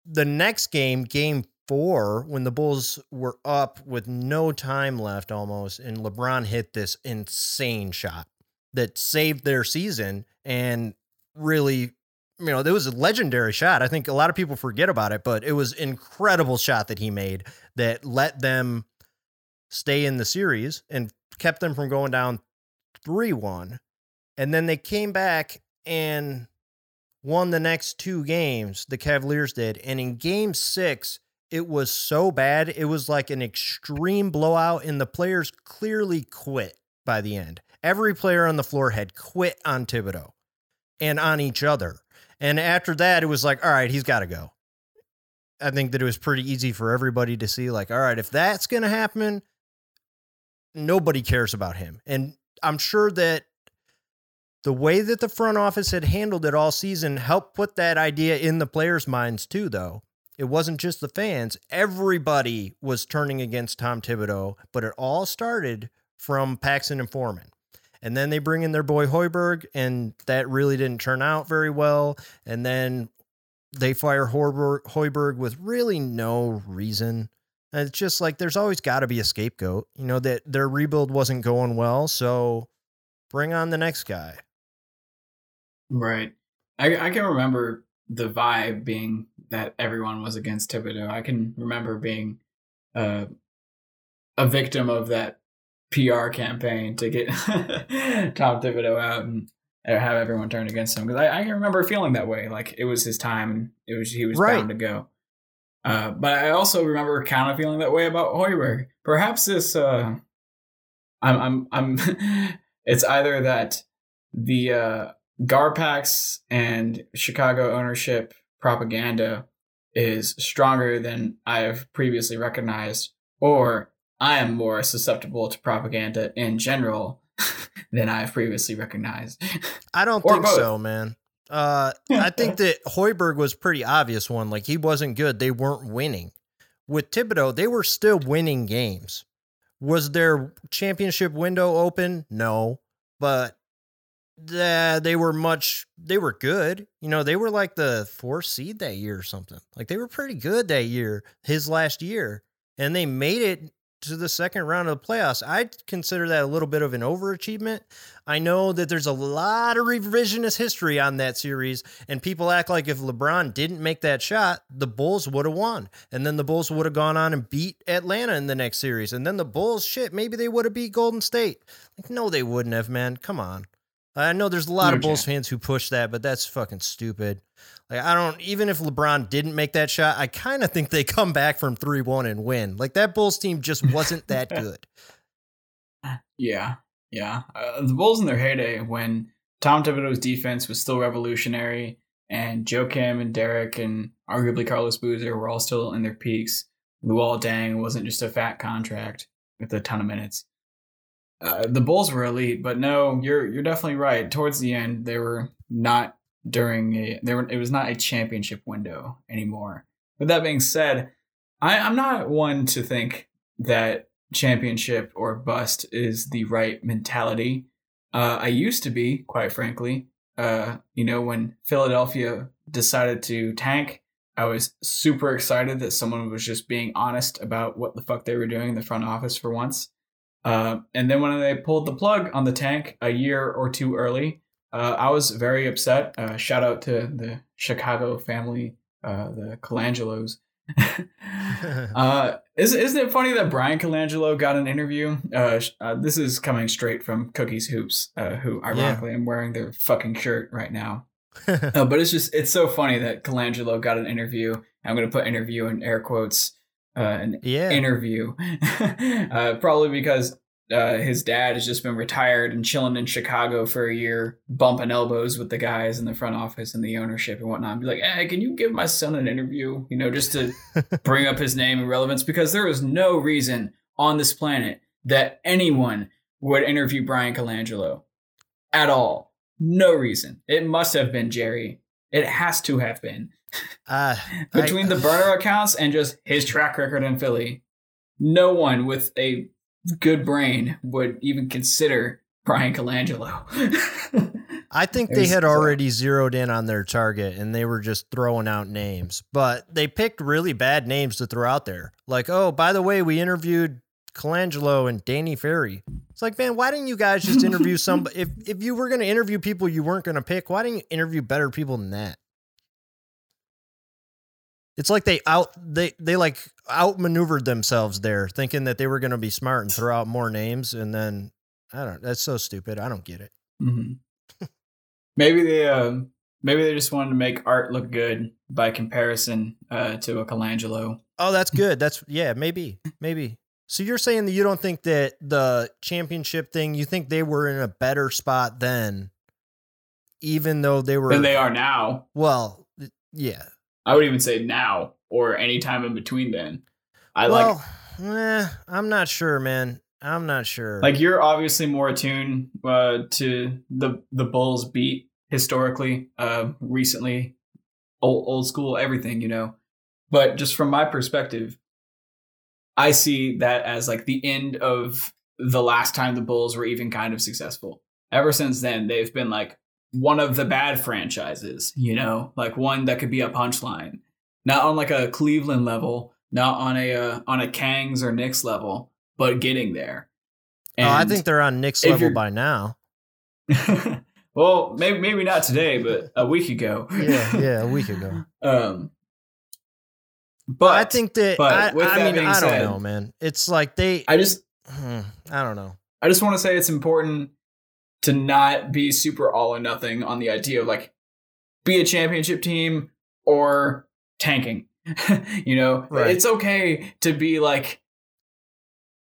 the next game, game four, when the Bulls were up with no time left almost, and LeBron hit this insane shot that saved their season and really you know, it was a legendary shot. I think a lot of people forget about it, but it was incredible shot that he made that let them stay in the series and kept them from going down 3-1. And then they came back and won the next two games, the Cavaliers did. And in game 6, it was so bad. It was like an extreme blowout and the players clearly quit by the end. Every player on the floor had quit on Thibodeau and on each other. And after that, it was like, all right, he's got to go. I think that it was pretty easy for everybody to see, like, all right, if that's going to happen, nobody cares about him. And I'm sure that the way that the front office had handled it all season helped put that idea in the players' minds too, though. It wasn't just the fans. Everybody was turning against Tom Thibodeau, but it all started from Paxson and Forman. And then they bring in their boy Hoiberg, and that really didn't turn out very well. And then they fire Hoiberg, with really no reason. And it's just like there's always got to be a scapegoat. You know that their rebuild wasn't going well, so bring on the next guy. Right. I I can remember the vibe being that everyone was against Thibodeau. I can remember being uh, a victim of that PR campaign to get Tom Thibodeau out and have everyone turn against him because I, I can remember feeling that way. Like it was his time. It was he was Right. bound to go. Uh, but I also remember kind of feeling that way about Hoiberg. Perhaps this. Uh, I'm. I'm. I'm. it's either that the uh, Garpax and Chicago ownership propaganda is stronger than I've previously recognized, or I am more susceptible to propaganda in general than I've previously recognized. I don't Or think both. so, man. Uh, I think that Hoiberg was pretty obvious one. Like he wasn't good. They weren't winning. With Thibodeau, they were still winning games. Was their championship window open? No, but uh, they were much. They were good. You know, they were like the fourth seed that year or something. Like they were pretty good that year. His last year, and they made it to the second round of the playoffs. I'd consider that a little bit of an overachievement. I know that there's a lot of revisionist history on that series, and people act like if LeBron didn't make that shot, the Bulls would have won. And then the Bulls would have gone on and beat Atlanta in the next series. And then the Bulls, shit, maybe they would have beat Golden State. Like, no, they wouldn't have, man. Come on. I know there's a lot No of Bulls chance. fans who push that, but that's fucking stupid. Like, I don't, even if LeBron didn't make that shot, I kind of think they come back from 3 1 and win. Like, that Bulls team just wasn't that good. Yeah, yeah. Uh, the Bulls in their heyday, when Tom Thibodeau's defense was still revolutionary, and Joakim and Derrick and arguably Carlos Boozer were all still in their peaks. Luol Deng wasn't just a fat contract with a ton of minutes. Uh, the Bulls were elite, but no, you're you're definitely right. Towards the end, they were not during a they were it was not a championship window anymore. With that being said, I, I'm not one to think that championship or bust is the right mentality. Uh, I used to be, quite frankly. Uh, you know, when Philadelphia decided to tank, I was super excited that someone was just being honest about what the fuck they were doing in the front office for once. Uh, and then when they pulled the plug on the tank a year or two early, uh, I was very upset. Uh, shout out to the Chicago family, uh, the Colangelos. uh, isn't, isn't it funny that Bryan Colangelo got an interview? Uh, uh, this is coming straight from Cookies Hoops, uh, who ironically yeah. I'm wearing their fucking shirt right now. but it's just it's so funny that Colangelo got an interview. I'm going to put interview in air quotes. Uh, an yeah. interview, uh, probably because uh, his dad has just been retired and chilling in Chicago for a year, bumping elbows with the guys in the front office and the ownership and whatnot. And be like, hey, can you give my son an interview? You know, just to bring up his name and relevance because there is no reason on this planet that anyone would interview Bryan Colangelo at all. No reason. It must have been Jerry. It has to have been. Uh, Between I, the burner accounts and just his track record in Philly, no one with a good brain would even consider Bryan Colangelo. I think they had already zeroed in on their target and they were just throwing out names, but they picked really bad names to throw out there. Like, oh, by the way, we interviewed Colangelo and Danny Ferry. It's like, man, why didn't you guys just interview some? if if you were going to interview people you weren't going to pick, why didn't you interview better people than that? It's like they out they they like outmaneuvered themselves there, thinking that they were going to be smart and throw out more names, and then I don't. That's so stupid. I don't get it. Mm-hmm. maybe they uh, maybe they just wanted to make art look good by comparison uh, to a Colangelo. Oh, that's good. That's yeah, maybe maybe. So you're saying that you don't think that the championship thing, you think they were in a better spot then, even though they were than they are now. Well, yeah, I would even say now or any time in between then. I well, like. Eh, I'm not sure, man. I'm not sure. Like you're obviously more attuned uh, to the the Bulls beat historically, uh, recently, old old school, everything, you know. But just from my perspective, I see that as like the end of the last time the Bulls were even kind of successful. Ever since then, they've been like one of the bad franchises, you know, like one that could be a punchline, not on like a Cleveland level, not on a uh, on a Kangs or Knicks level, but getting there. And oh, I think they're on Knicks level by now. well, maybe maybe not today, but a week ago. yeah, yeah, a week ago. Um, but I think that I, I mean I don't know, man. It's like they. I just hmm, I don't know. I just want to say it's important to not be super all or nothing on the idea of like be a championship team or tanking. you know, right. it's okay to be like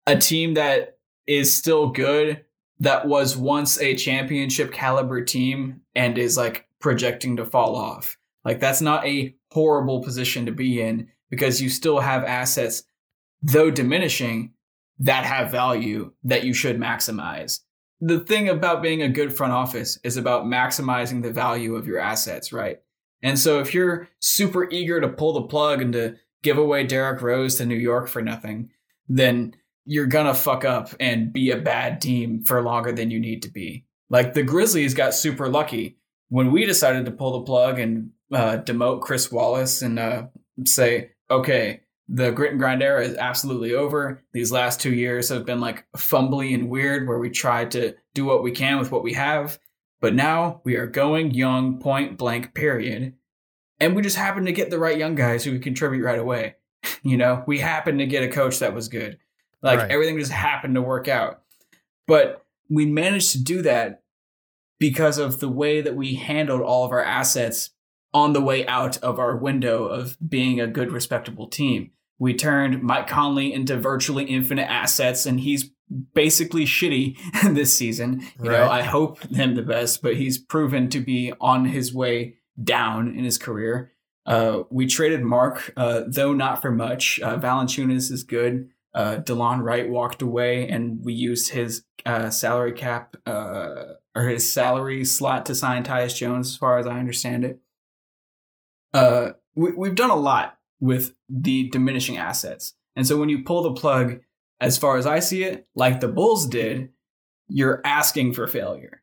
a team that is still good that was once a championship caliber team and is like projecting to fall off. Like that's not a horrible position to be in because you still have assets though diminishing that have value that you should maximize the thing about being a good front office is about maximizing the value of your assets, right? And so if you're super eager to pull the plug and to give away Derrick Rose to New York for nothing, then you're gonna fuck up and be a bad team for longer than you need to be. Like the Grizzlies got super lucky when we decided to pull the plug and uh, demote Chris Wallace and uh, say, okay, the grit and grind era is absolutely over. These last two years have been like fumbly and weird where we tried to do what we can with what we have. But now we are going young, point blank, period. And we just happen to get the right young guys who contribute right away. you know, we happened to get a coach that was good. Like right. everything just happened to work out. But we managed to do that because of the way that we handled all of our assets on the way out of our window of being a good, respectable team. We turned Mike Conley into virtually infinite assets, and he's basically shitty this season. You know, I hope him the best, but he's proven to be on his way down in his career. Uh, we traded Mark, uh, though not for much. Uh, Valanciunas is good. Uh, Delon Wright walked away, and we used his uh, salary cap uh, or his salary slot to sign Tyus Jones, as far as I understand it. Uh, we, we've done a lot with the diminishing assets, and so when you pull the plug, as far as I see it, like the Bulls did, you're asking for failure.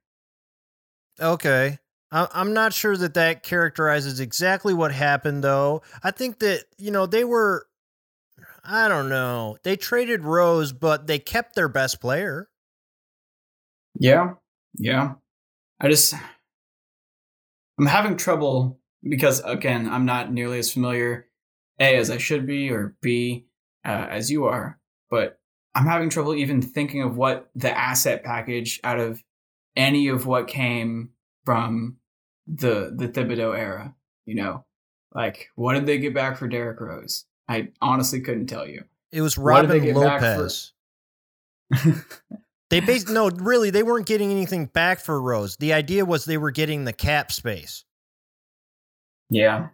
Okay. I'm not sure that that characterizes exactly what happened, though. I think that, you know, they were, I don't know, they traded Rose, but they kept their best player. Yeah, yeah. I just I'm having trouble because again, I'm not nearly as familiar a as I should be or b uh, as you are, but I'm having trouble even thinking of what the asset package out of any of what came from the the Thibodeau era. You know, like what did they get back for Derrick Rose? I honestly couldn't tell you. It was What did they Robin get back for- Lopez. They based no, really, they weren't getting anything back for Rose. The idea was they were getting the cap space. Yeah.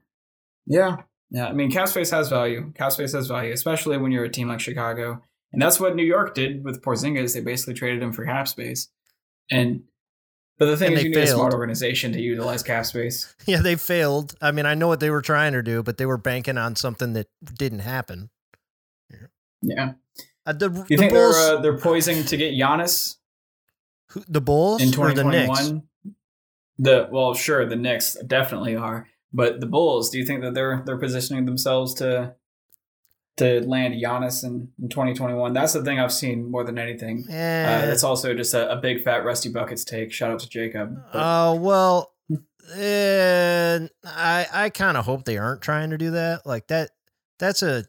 Yeah. Yeah. I mean, cap space has value. Cap space has value, especially when you're a team like Chicago. And that's what New York did with Porzingis. They basically traded him for cap space. And but the thing And is, they you need a smart failed. organization to utilize cap space. Yeah, they failed. I mean, I know what they were trying to do, but they were banking on something that didn't happen. Yeah. Uh, the you the think Bulls, they're uh, they're poising to get Giannis who- the Bulls in or the Knicks? 2021? The well, sure, the Knicks definitely are, but the Bulls. Do you think that they're they're positioning themselves to to land Giannis in, in 2021? That's the thing I've seen more than anything. Eh, Uh, it's also just a, a big fat Rusty Buckets take. Shout out to Jacob. Oh well, eh, I I kind of hope they aren't trying to do that. Like that, that's a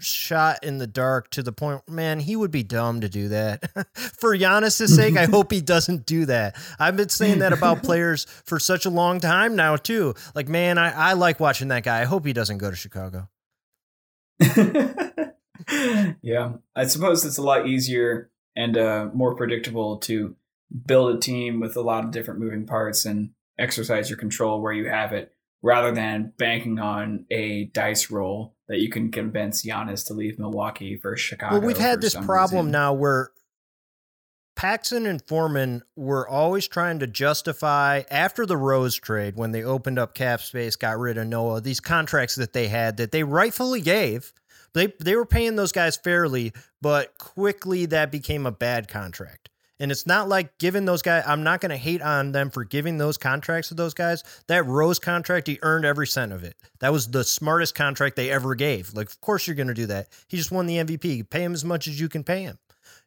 shot in the dark to the point. Man, he would be dumb to do that. for Giannis's sake, I hope he doesn't do that. I've been saying that about players for such a long time now too. Like, man, I I like watching that guy. I hope he doesn't go to Chicago. yeah, I suppose it's a lot easier and uh, more predictable to build a team with a lot of different moving parts and exercise your control where you have it, rather than banking on a dice roll that you can convince Giannis to leave Milwaukee for Chicago. Well, we've had this problem reason. now where Paxson and Forman were always trying to justify after the Rose trade when they opened up cap space, got rid of Noah, these contracts that they had that they rightfully gave. They they were paying those guys fairly, but quickly that became a bad contract. And it's not like giving those guys, I'm not going to hate on them for giving those contracts to those guys. That Rose contract, he earned every cent of it. That was the smartest contract they ever gave. Like, of course you're going to do that. He just won the MVP. Pay him as much as you can pay him.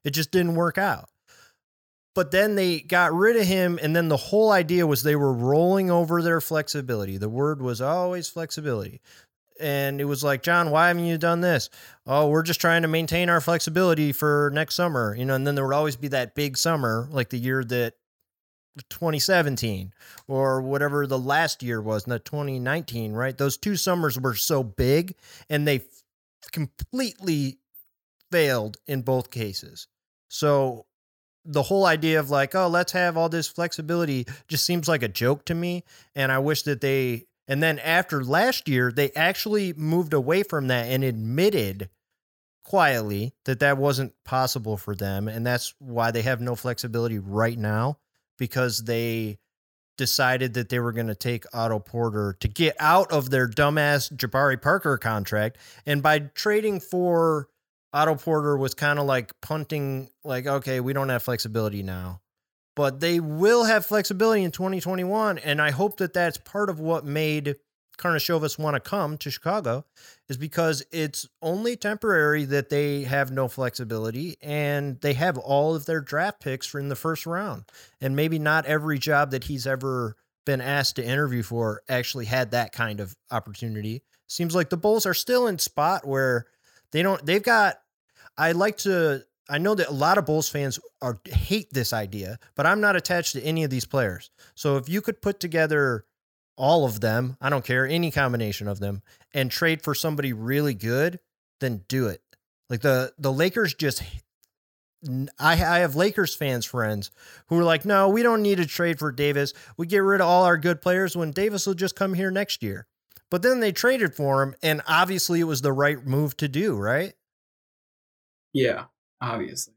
It just didn't work out. But then they got rid of him, and then the whole idea was they were rolling over their flexibility. The word was always flexibility. And it was like, John, why haven't you done this? Oh, we're just trying to maintain our flexibility for next summer. You know, and then there would always be that big summer, like the year that 2017 or whatever the last year was, not 2019, right? Those two summers were so big and they f- completely failed in both cases. So the whole idea of like, oh, let's have all this flexibility just seems like a joke to me. And I wish that they, and then after last year, they actually moved away from that and admitted quietly that that wasn't possible for them. And that's why they have no flexibility right now because they decided that they were going to take Otto Porter to get out of their dumbass Jabari Parker contract. And by trading for Otto Porter was kind of like punting, like, okay, we don't have flexibility now. But they will have flexibility in 2021. And I hope that that's part of what made Karnisovas want to come to Chicago, is because it's only temporary that they have no flexibility and they have all of their draft picks in the first round. And maybe not every job that he's ever been asked to interview for actually had that kind of opportunity. Seems like the Bulls are still in spot where they don't they've got I like to I know that a lot of Bulls fans are hate this idea, but I'm not attached to any of these players. So if you could put together all of them, I don't care, any combination of them, and trade for somebody really good, then do it. Like the the Lakers just I, I have Lakers fans friends who are like, no, we don't need to trade for Davis. We get rid of all our good players when Davis will just come here next year. But then they traded for him, and obviously it was the right move to do, right? Yeah, obviously.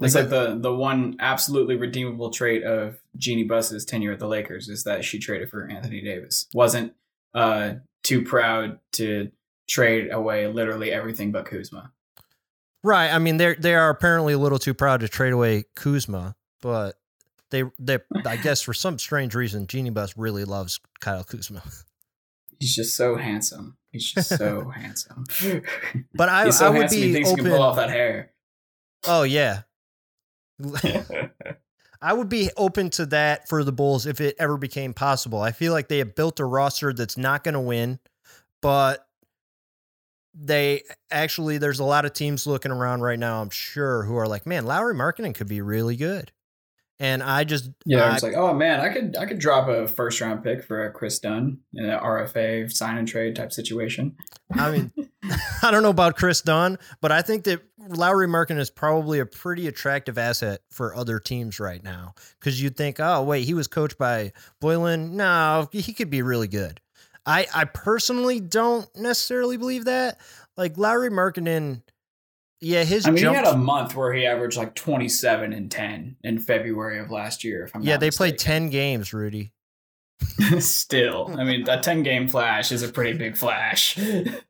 It's like, like the the one absolutely redeemable trait of Jeanie Buss's tenure at the Lakers is that she traded for Anthony Davis. Wasn't uh, too proud to trade away literally everything but Kuzma. Right. I mean, they they are apparently a little too proud to trade away Kuzma, but they they I guess for some strange reason, Jeanie Buss really loves Kyle Kuzma. He's just so handsome. He's just so handsome. But I, so I would be he thinks open. He can pull off that hair. Oh yeah. I would be open to that for the Bulls if it ever became possible. I feel like they have built a roster that's not going to win, but they actually there's a lot of teams looking around right now, I'm sure, who are like, man, Lauri Markkanen could be really good. And I just yeah, I, it's like, oh man, I could I could drop a first round pick for a Kris Dunn in an RFA sign and trade type situation. I mean, I don't know about Kris Dunn, but I think that Lauri Markkanen is probably a pretty attractive asset for other teams right now. Because you'd think, oh wait, he was coached by Boylen. No, he could be really good. I I personally don't necessarily believe that. Like Lauri Markkanen yeah, his. I mean, jump... he had a month where he averaged like twenty seven and ten in February of last year. If I'm yeah, they mistaken. played ten games, Rudy. Still, I mean, that ten game flash is a pretty big flash.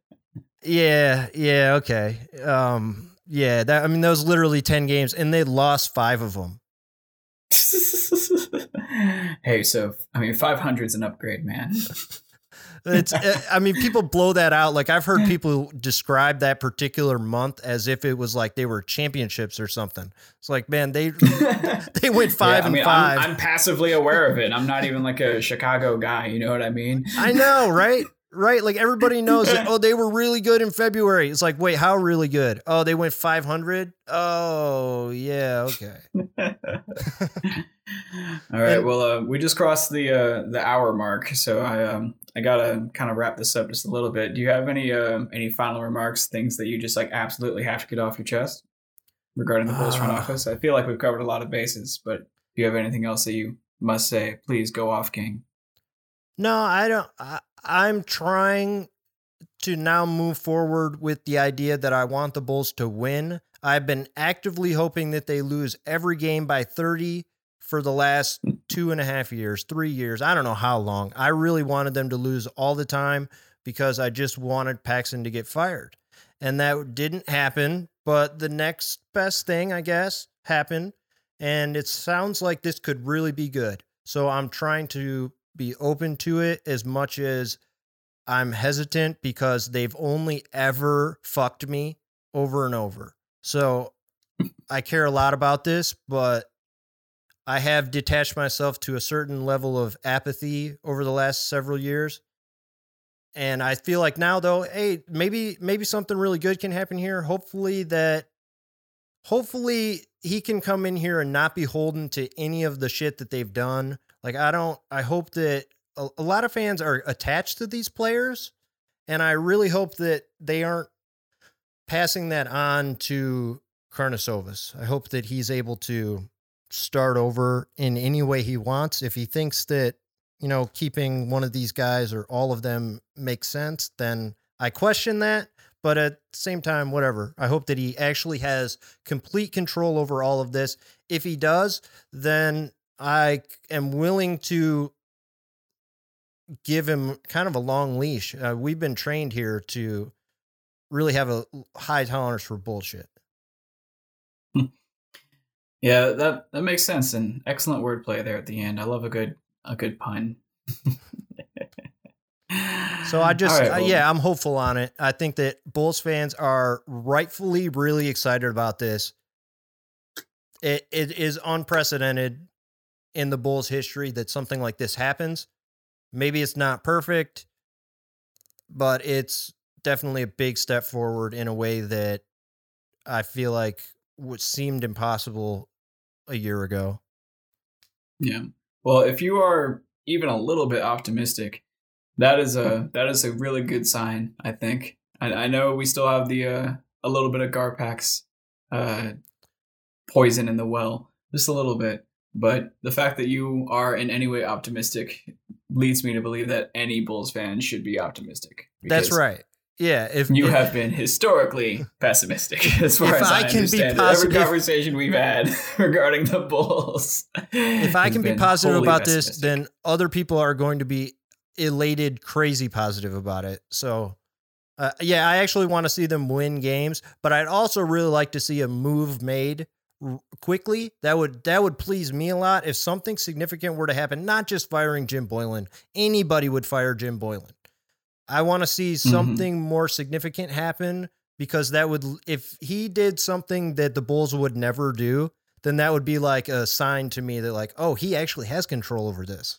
yeah, yeah, okay, um, yeah. That I mean, those literally ten games, and they lost five of them. hey, so I mean, five hundred is an upgrade, man. It's, uh, I mean, people blow that out. Like I've heard people describe that particular month as if it was like they were championships or something. It's like, man, they they went five yeah, I mean, and 5 I'm, I'm passively aware of it. I'm not even like a Chicago guy. You know what I mean? I know, right? Right, like everybody knows that. Oh, they were really good in February. It's like, wait, how really good? Oh, they went 500. Oh, yeah, okay. All right. well, uh, we just crossed the uh, the hour mark, so I um I gotta kind of wrap this up just a little bit. Do you have any um any final remarks, things that you just like absolutely have to get off your chest regarding the Bulls front uh, office? I feel like we've covered a lot of bases, but do you have anything else that you must say? Please go off, King. No, I don't. I, I'm trying to now move forward with the idea that I want the Bulls to win. I've been actively hoping that they lose every game by 30 for the last hmm. two and a half years, three years. I don't know how long. I really wanted them to lose all the time because I just wanted Paxson to get fired. And that didn't happen. But the next best thing, I guess, happened. And it sounds like this could really be good. So I'm trying to be open to it as much as I'm hesitant because they've only ever fucked me over and over. So I care a lot about this, but I have detached myself to a certain level of apathy over the last several years. And I feel like now though, hey, maybe maybe something really good can happen here. Hopefully that hopefully he can come in here and not be holden to any of the shit that they've done. Like I don't I hope that a, a lot of fans are attached to these players and I really hope that they aren't passing that on to Karnisovas. I hope that he's able to start over in any way he wants. If he thinks that, you know, keeping one of these guys or all of them makes sense, then I question that. But at the same time, whatever. I hope that he actually has complete control over all of this. If he does, then I am willing to give him kind of a long leash. Uh, we've been trained here to really have a high tolerance for bullshit. Yeah, that that makes sense and excellent wordplay there at the end. I love a good a good pun. so I just right, well, uh, yeah, I'm hopeful on it. I think that Bulls fans are rightfully really excited about this. It it is unprecedented in the Bulls history that something like this happens. Maybe it's not perfect, but it's definitely a big step forward in a way that I feel like what seemed impossible a year ago. Yeah. Well, if you are even a little bit optimistic, that is a that is a really good sign. I think. I, I know we still have the uh, a little bit of Garpax uh, poison in the well, just a little bit. But the fact that you are in any way optimistic leads me to believe that any Bulls fan should be optimistic. That's right. Yeah, if You if- have been historically pessimistic as far as I, I can be positive- Every conversation we've had regarding the Bulls. if I can be positive about this, then other people are going to be elated, crazy positive about it. So, uh, yeah, I actually want to see them win games, but I'd also really like to see a move made quickly. That would that would please me a lot. If something significant were to happen, not just firing Jim Boylen, anybody would fire Jim Boylen. I want to see something more significant happen because that would if he did something that the Bulls would never do, then that would be like a sign to me that like, oh, he actually has control over this.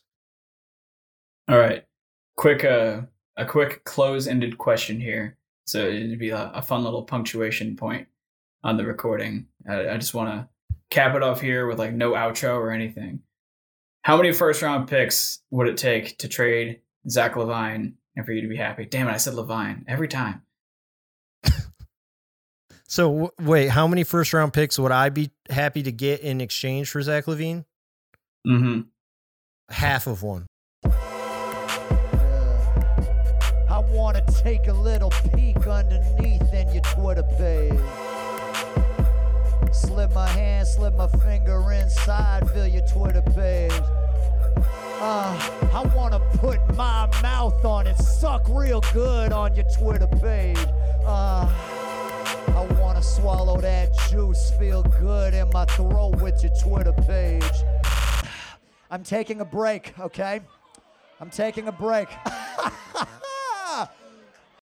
All right. Quick uh a quick close-ended question here. So it'd be a, a fun little punctuation point on the recording. I, I just want to cap it off here with like no outro or anything. How many first round picks would it take to trade Zach Levine and for you to be happy? Damn it, I said Levine every time. So w- wait, how many first round picks would I be happy to get in exchange for Zach Levine? Mm-hmm. Half of one. I want to take a little peek underneath in your Twitter page. Slip my hand, slip my finger inside, feel your Twitter page. Uh, I want to put my mouth on it, suck real good on your Twitter page. Uh, I want to swallow that juice, feel good in my throat with your Twitter page. I'm taking a break, okay? I'm taking a break.